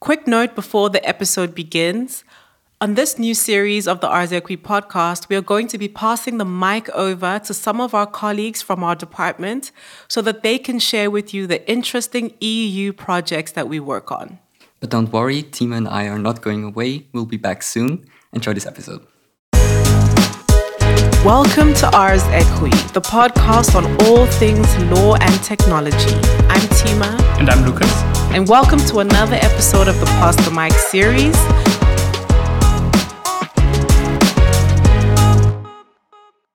Quick note before the episode begins. On this new series of the Ars Equi podcast, we are going to be passing the mic over to some of our colleagues from our department so that they can share with you the interesting EU projects that we work on. But don't worry, Tima and I are not going away. We'll be back soon. Enjoy this episode. Welcome to Ars Equi, the podcast on all things law and technology. I'm Tima. And I'm Lucas. And welcome to another episode of the Pass the Mic series.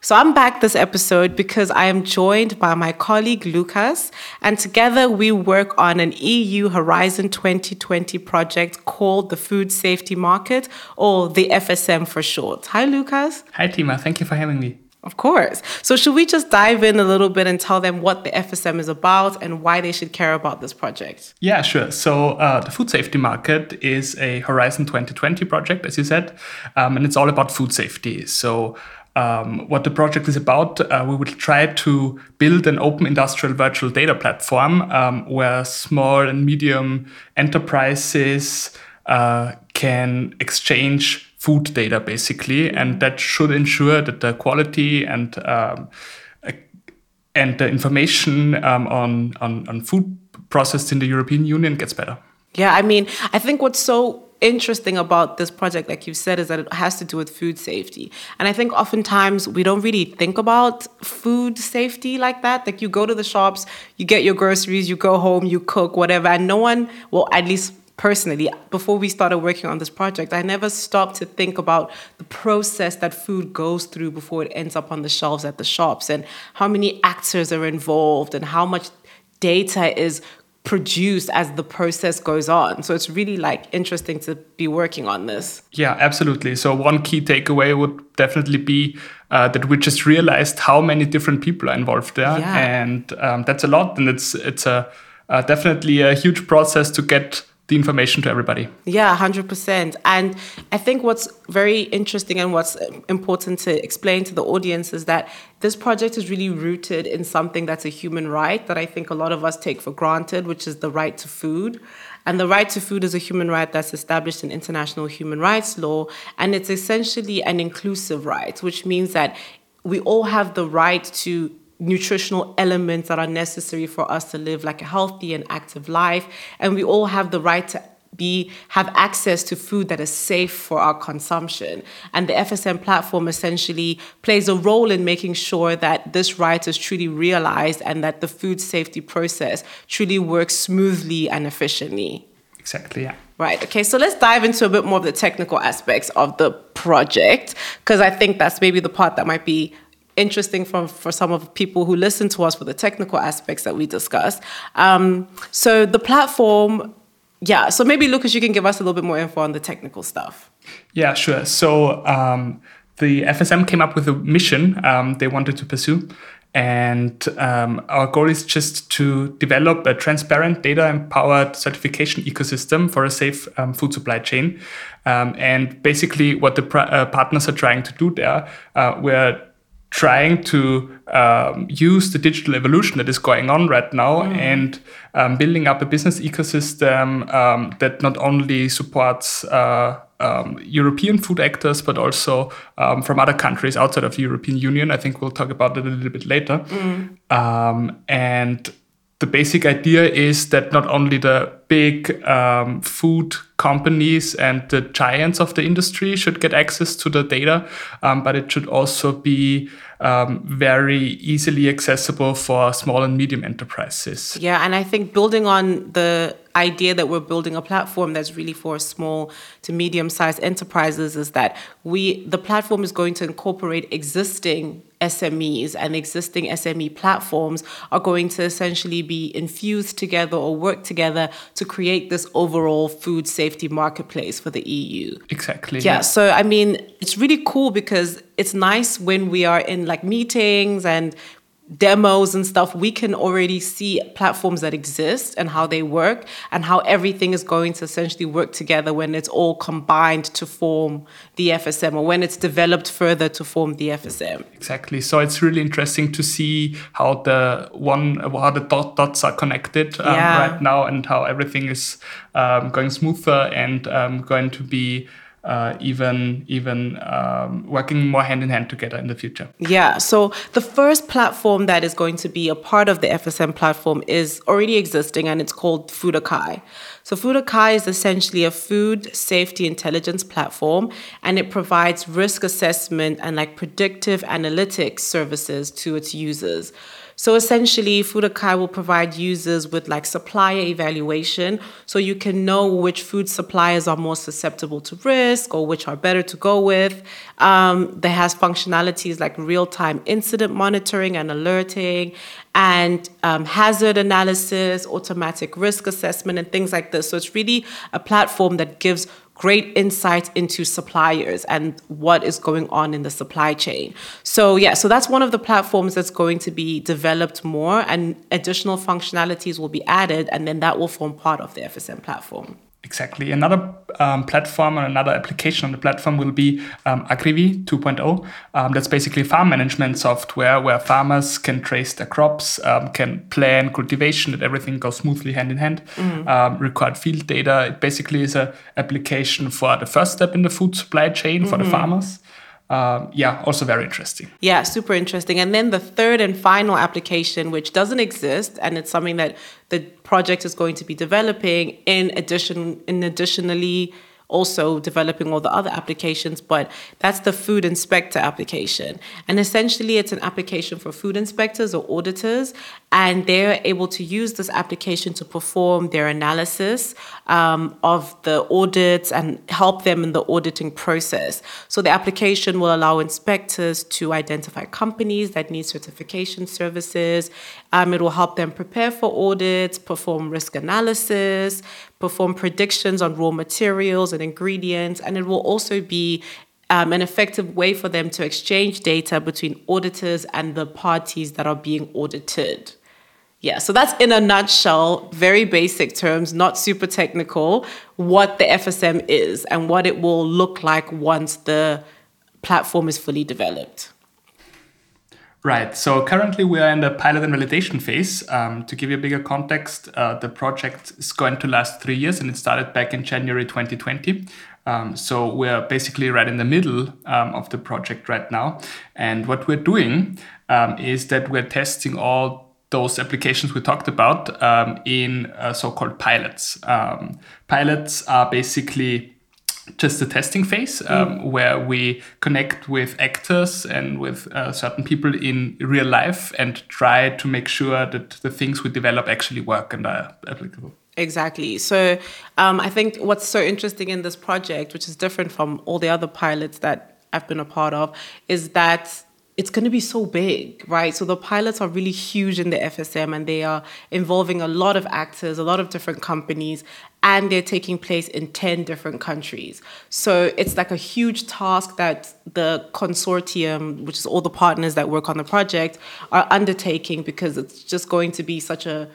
So I'm back this episode because I am joined by my colleague Lucas, and together we work on an EU Horizon 2020 project called the Food Safety Market, or the FSM for short. Hi, Lucas. Hi, Tima. Thank you for having me. Of course. So, should we just dive in a little bit and tell them what the FSM is about and why they should care about this project? Yeah, sure. So, uh, the food safety market is a Horizon 2020 project, as you said, um, and it's all about food safety. So, um, what the project is about, uh, we will try to build an open industrial virtual data platform um, where small and medium enterprises uh, can exchange food data basically, and that should ensure that the quality and um, and the information um, on, on on food processed in the European Union gets better. Yeah, I mean, I think what's so interesting about this project, like you said, is that it has to do with food safety. And I think oftentimes we don't really think about food safety like that. Like you go to the shops, you get your groceries, you go home, you cook, whatever, and no one, well, at least personally, before we started working on this project, I never stopped to think about the process that food goes through before it ends up on the shelves at the shops and how many actors are involved and how much data is produced as the process goes on. So it's really like interesting to be working on this. Yeah, absolutely. So one key takeaway would definitely be uh, that we just realized how many different people are involved there, yeah. and um, that's a lot. And it's it's a uh, definitely a huge process to get the information to everybody. Yeah, 100%. And I think what's very interesting and what's important to explain to the audience is that this project is really rooted in something that's a human right that I think a lot of us take for granted, which is the right to food. And the right to food is a human right that's established in international human rights law. And it's essentially an inclusive right, which means that we all have the right to nutritional elements that are necessary for us to live like a healthy and active life and we all have the right to be have access to food that is safe for our consumption and the FSM platform essentially plays a role in making sure that this right is truly realized and that the food safety process truly works smoothly and efficiently exactly yeah Right. Okay. So let's dive into a bit more of the technical aspects of the project, because I think that's maybe the part that might be interesting for, for some of the people who listen to us for the technical aspects that we discuss. Um, so the platform, yeah. So maybe Lucas, you can give us a little bit more info on the technical stuff. Yeah, sure. So um, the FSM came up with a mission um, they wanted to pursue. And um, our goal is just to develop a transparent, data empowered certification ecosystem for a safe um, food supply chain. Um, and basically, what the pr- uh, partners are trying to do there, uh, we're trying to um, use the digital evolution that is going on right now mm. and um, building up a business ecosystem um, that not only supports uh, um, European food actors but also um, from other countries outside of the European Union. I think we'll talk about it a little bit later. Mm. Um, and the basic idea is that not only the big um, food companies and the giants of the industry should get access to the data, um, but it should also be um, very easily accessible for small and medium enterprises. Yeah, and I think building on the idea that we're building a platform that's really for small to medium sized enterprises is that we the platform is going to incorporate existing SMEs and existing SME platforms are going to essentially be infused together or work together to create this overall food safety marketplace for the EU. Exactly. Yeah, yeah. so I mean, it's really cool because it's nice when we are in like meetings and demos and stuff, we can already see platforms that exist and how they work and how everything is going to essentially work together when it's all combined to form the FSM or when it's developed further to form the FSM. Exactly. So it's really interesting to see how the one how the dot dots are connected um, yeah. right now and how everything is um, going smoother and um, going to be uh, even even um, working more hand in hand together in the future. Yeah. So the first platform that is going to be a part of the FSM platform is already existing, and it's called Foodakai. So Foodakai is essentially a food safety intelligence platform, and it provides risk assessment and like predictive analytics services to its users. So essentially, Foodakai will provide users with like supplier evaluation so you can know which food suppliers are more susceptible to risk or which are better to go with. Um, has functionalities like real time incident monitoring and alerting and um, hazard analysis, automatic risk assessment, and things like this. So it's really a platform that gives great insight into suppliers and what is going on in the supply chain. So, yeah, so that's one of the platforms that's going to be developed more, and additional functionalities will be added, and then that will form part of the FSM platform. Exactly. Another um, platform or another application on the platform will be um, Agrivi 2.0. Um, that's basically farm management software where farmers can trace their crops, um, can plan cultivation, that everything goes smoothly hand in hand, mm-hmm. um, record field data. It basically is an application for the first step in the food supply chain mm-hmm. for the mm-hmm. farmers um, yeah, also very interesting. Yeah, super interesting. And then the third and final application, which doesn't exist, and it's something that the project is going to be developing in addition, in additionally also developing all the other applications, but that's the food inspector application. And essentially, it's an application for food inspectors or auditors, and they're able to use this application to perform their analysis um, of the audits and help them in the auditing process. So, the application will allow inspectors to identify companies that need certification services. Um, it will help them prepare for audits, perform risk analysis, perform predictions on raw materials and ingredients, and it will also be um, an effective way for them to exchange data between auditors and the parties that are being audited. Yeah, so that's in a nutshell, very basic terms, not super technical, what the FSM is and what it will look like once the platform is fully developed. Right. So currently we are in the pilot and validation phase. Um, to give you a bigger context, uh, the project is going to last three years and it started back in January 2020. Um, so we're basically right in the middle um, of the project right now. And what we're doing um, is that we're testing all those applications we talked about um, in uh, so-called pilots. Um, pilots are basically just the testing phase um, mm. where we connect with actors and with uh, certain people in real life and try to make sure that the things we develop actually work and are applicable. Exactly. So um, I think what's so interesting in this project, which is different from all the other pilots that I've been a part of, is that it's going to be so big, right? So the pilots are really huge in the FSM and they are involving a lot of actors, a lot of different companies, and they're taking place in 10 different countries. So it's like a huge task that the consortium, which is all the partners that work on the project, are undertaking because it's just going to be such a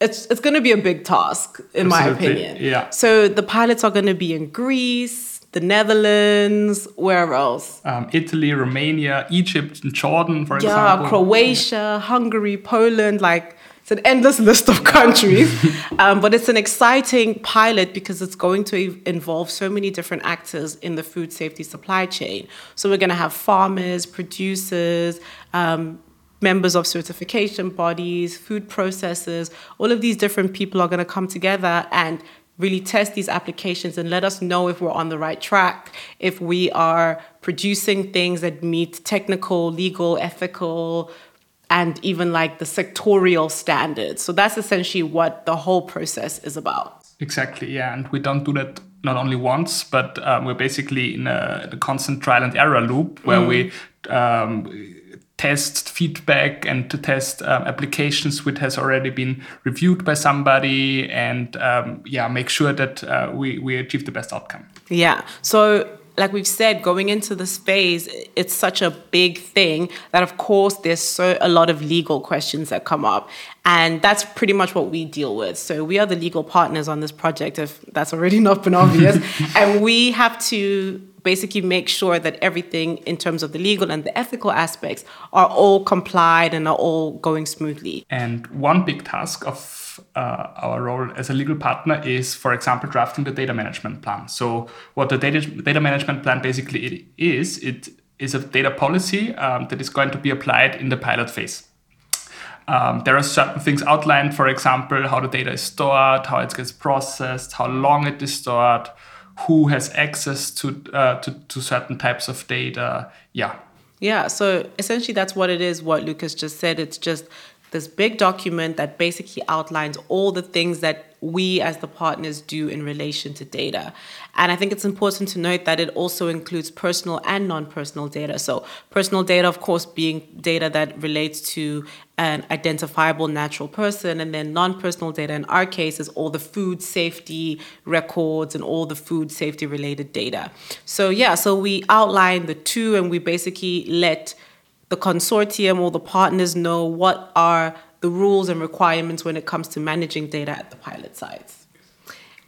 it's it's going to be a big task in Absolutely. my opinion. Yeah. So the pilots are going to be in Greece, the Netherlands, where else? Um, Italy, Romania, Egypt, and Jordan, for yeah, example. Yeah, Croatia, Hungary, Poland, like it's an endless list of countries. um, but it's an exciting pilot because it's going to involve so many different actors in the food safety supply chain. So we're going to have farmers, producers, um, members of certification bodies, food processors, all of these different people are going to come together and really test these applications and let us know if we're on the right track, if we are producing things that meet technical, legal, ethical, and even like the sectorial standards. So that's essentially what the whole process is about. Exactly, yeah. And we don't do that not only once, but um, we're basically in a, a, constant trial and error loop where mm. we um, test feedback and to test um, applications which has already been reviewed by somebody and um, yeah make sure that uh, we, we achieve the best outcome. Yeah. So like we've said, going into this phase, it's such a big thing that, of course, there's so a lot of legal questions that come up, and that's pretty much what we deal with. So we are the legal partners on this project, if that's already not been obvious, and we have to basically make sure that everything in terms of the legal and the ethical aspects are all complied and are all going smoothly. And one big task of uh, our role as a legal partner is, for example, drafting the data management plan. So, what the data, data management plan basically is, it is a data policy um, that is going to be applied in the pilot phase. Um, there are certain things outlined, for example, how the data is stored, how it gets processed, how long it is stored, who has access to, uh, to, to certain types of data. Yeah. Yeah. So essentially, that's what it is. What Lucas just said. It's just this big document that basically outlines all the things that we as the partners do in relation to data. And I think it's important to note that it also includes personal and non personal data. So, personal data, of course, being data that relates to an identifiable natural person, and then non personal data in our case is all the food safety records and all the food safety related data. So, yeah, so we outline the two and we basically let the consortium or the partners know what are the rules and requirements when it comes to managing data at the pilot sites.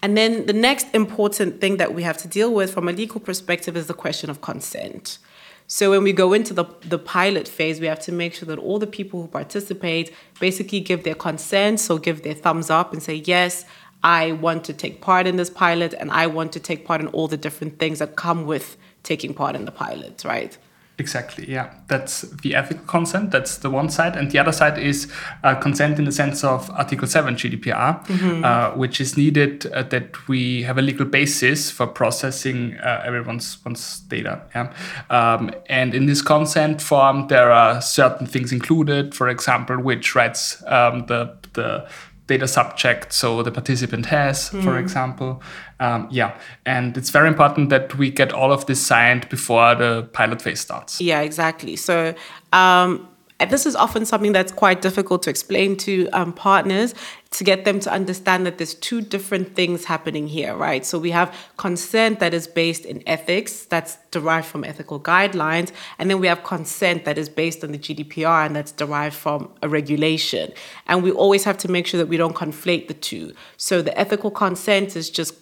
And then the next important thing that we have to deal with from a legal perspective is the question of consent. So when we go into the, the pilot phase, we have to make sure that all the people who participate basically give their consent, so give their thumbs up and say, yes, I want to take part in this pilot and I want to take part in all the different things that come with taking part in the pilot, right? Exactly. Yeah, that's the ethical consent. That's the one side, and the other side is uh, consent in the sense of Article Seven GDPR, mm-hmm. uh, which is needed uh, that we have a legal basis for processing uh, everyone's one's data. Yeah, um, and in this consent form, there are certain things included. For example, which rights um, the the data subject so the participant has, mm. for example. Um, yeah, and it's very important that we get all of this signed before the pilot phase starts. Yeah, exactly. So um, this is often something that's quite difficult to explain to um, partners to get them to understand that there's two different things happening here, right? So we have consent that is based in ethics, that's derived from ethical guidelines, and then we have consent that is based on the GDPR and that's derived from a regulation. And we always have to make sure that we don't conflate the two. So the ethical consent is just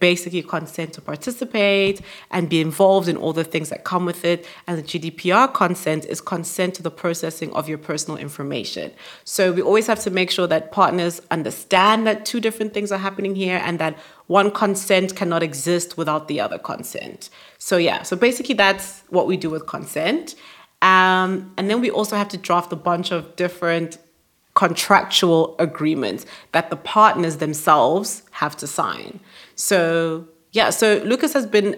basically consent to participate and be involved in all the things that come with it, and the GDPR consent is consent to the processing of your personal information. So we always have to make sure that partners partners understand that two different things are happening here and that one consent cannot exist without the other consent. So, yeah, so basically that's what we do with consent. Um, and then we also have to draft a bunch of different contractual agreements that the partners themselves have to sign. So, yeah, so Lucas has been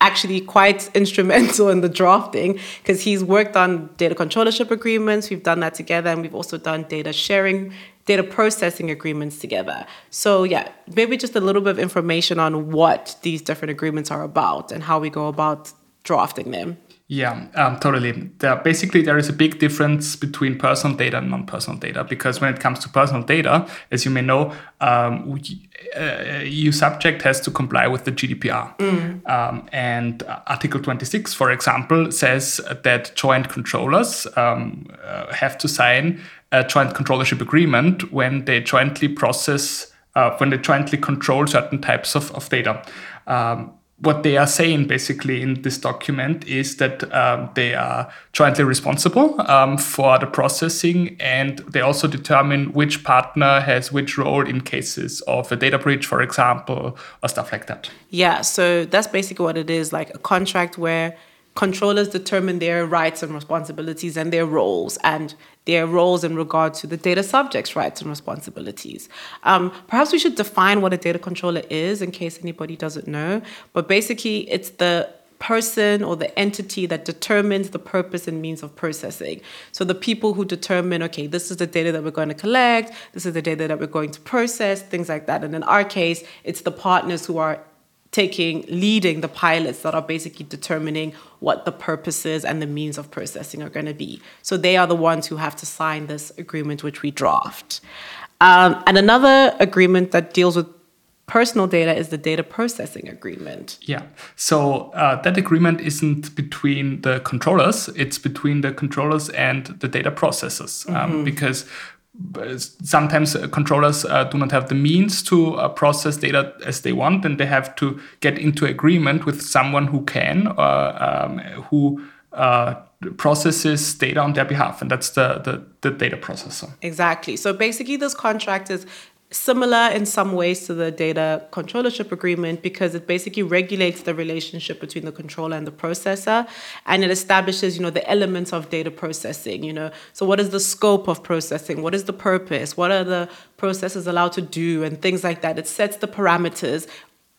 actually quite instrumental in the drafting because he's worked on data controllership agreements. We've done that together, and we've also done data sharing, data processing agreements together. So, yeah, maybe just a little bit of information on what these different agreements are about and how we go about drafting them. Yeah, um, totally. There, basically, there is a big difference between personal data and non-personal data because when it comes to personal data, as you may know, um, we, uh, EU subject has to comply with the GDPR. Mm. Um, and Article 26, for example, says that joint controllers um, uh, have to sign a joint controllership agreement when they jointly process, uh, when they jointly control certain types of, of data. Um, what they are saying basically in this document is that um, they are jointly responsible um, for the processing and they also determine which partner has which role in cases of a data breach, for example, or stuff like that. Yeah, so that's basically what it is like a contract where controllers determine their rights and responsibilities and their roles and their roles in regard to the data subject's rights and responsibilities. Um, perhaps we should define what a data controller is in case anybody doesn't know. But basically, it's the person or the entity that determines the purpose and means of processing. So the people who determine, okay, this is the data that we're going to collect, this is the data that we're going to process, things like that. And in our case, it's the partners who are taking leading the pilots that are basically determining what the purposes and the means of processing are going to be so they are the ones who have to sign this agreement which we draft um, and another agreement that deals with personal data is the data processing agreement. Yeah. So uh, that agreement isn't between the controllers, it's between the controllers and the data processors. Um, because uh, sometimes uh, controllers uh, do not have the means to uh, process data as they want, and they have to get into agreement with someone who can or um, who uh, processes data on their behalf, and that's the, the, the data processor. Exactly. So basically, this contract is similar in some ways to the data controllership agreement because it basically regulates the relationship between the controller and the processor and it establishes you know the elements of data processing you know. So what is the scope of processing? What is the purpose? What are the processors allowed to do? And things like that. It sets the parameters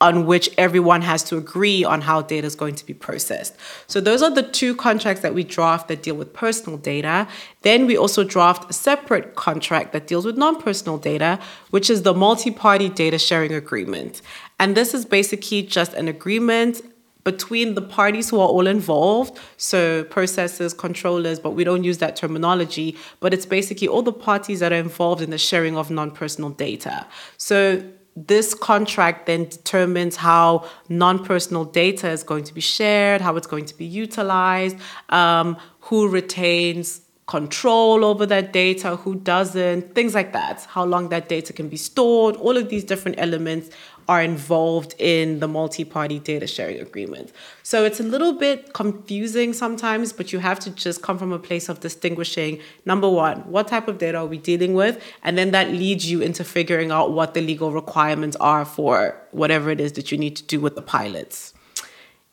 on which everyone has to agree on how data is going to be processed. So those are the two contracts that we draft that deal with personal data. Then we also draft a separate contract that deals with non-personal data, which is the multi-party data sharing agreement. And this is basically just an agreement between the parties who are all involved, so processors, controllers, but we don't use that terminology, but it's basically all the parties that are involved in the sharing of non-personal data. So this contract then determines how non-personal data is going to be shared, how it's going to be utilized, um, who retains control over that data, who doesn't, things like that, how long that data can be stored, all of these different elements are involved in the multi-party data sharing agreement. So it's a little bit confusing sometimes, but you have to just come from a place of distinguishing number one, what type of data are we dealing with? And then that leads you into figuring out what the legal requirements are for whatever it is that you need to do with the pilots.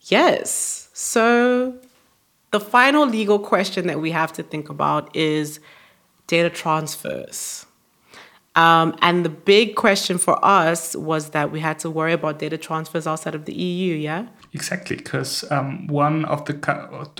Yes. So the final legal question that we have to think about is data transfers. Um, and the big question for us was that we had to worry about data transfers outside of the EU, yeah? Exactly, because um, one of the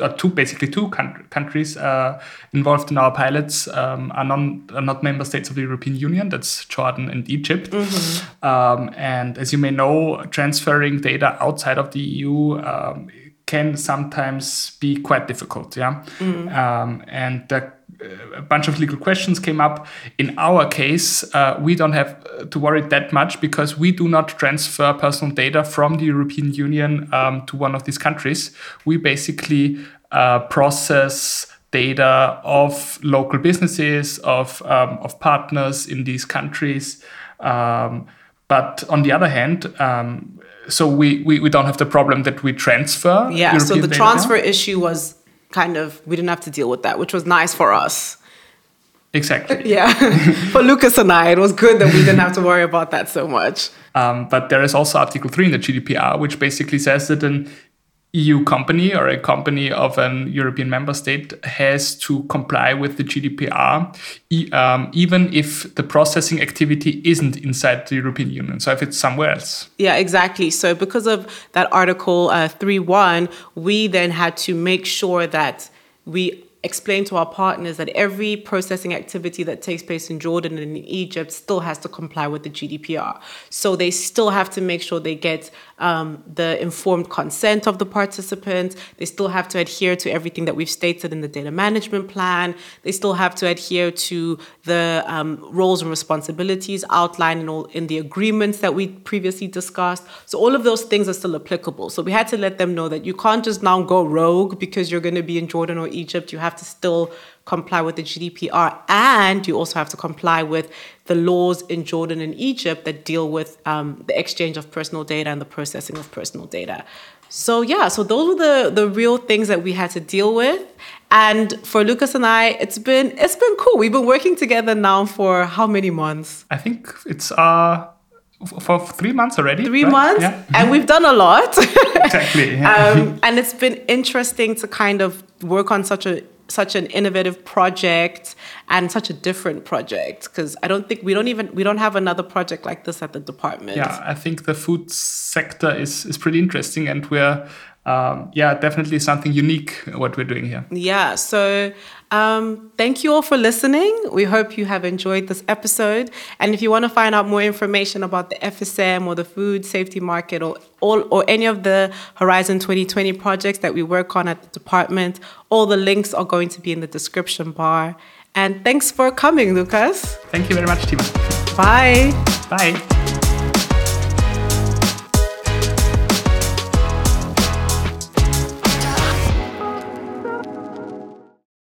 uh, two, basically two countries uh, involved in our pilots um, are, non, are not member states of the European Union. That's Jordan and Egypt. Mm-hmm. Um, and as you may know, transferring data outside of the EU um, can sometimes be quite difficult. Yeah, mm. and the a bunch of legal questions came up. In our case, uh, we don't have uh, to worry that much because we do not transfer personal data from the European Union um, to one of these countries. We basically uh, process data of local businesses, of, um, of partners in these countries. Um, but on the other hand, um, so we, we, we don't have the problem that we transfer. Yeah, European so the transfer issue was kind of we didn't have to deal with that, which was nice for us. Exactly. yeah. for Lucas and I, it was good that we didn't have to worry about that so much. Um, but there is also Article 3 in the GDPR, which basically says that an EU company or a company of an European member state has to comply with the GDPR, e um, even if the processing activity isn't inside the European Union. So if it's somewhere else. Yeah, exactly. So because of that Article uh, 3.1, we then had to make sure that we explain to our partners that every processing activity that takes place in Jordan and in Egypt still has to comply with the GDPR. So they still have to make sure they get um, the informed consent of the participants. They still have to adhere to everything that we've stated in the data management plan. They still have to adhere to the um, roles and responsibilities outlined in, all, in the agreements that we previously discussed. So all of those things are still applicable. So we had to let them know that you can't just now go rogue because you're going to be in Jordan or Egypt. You have to still comply with the GDPR, and you also have to comply with the laws in Jordan and Egypt that deal with um, the exchange of personal data and the processing of personal data. So yeah, so those were the the real things that we had to deal with. And for Lucas and I, it's been it's been cool. We've been working together now for how many months? I think it's uh for three months already. Three right? months, yeah. and we've done a lot. exactly. Yeah. Um, and it's been interesting to kind of work on such a such an innovative project and such a different project because I don't think we don't even we don't have another project like this at the department. Yeah, I think the food sector is is pretty interesting and we're um, yeah, definitely something unique what we're doing here. Yeah. So um, thank you all for listening. We hope you have enjoyed this episode. And if you want to find out more information about the FSM or the food safety market or all or any of the Horizon 2020 projects that we work on at the department, all the links are going to be in the description bar. And thanks for coming, Lucas. Thank you very much, Tima. Bye. Bye.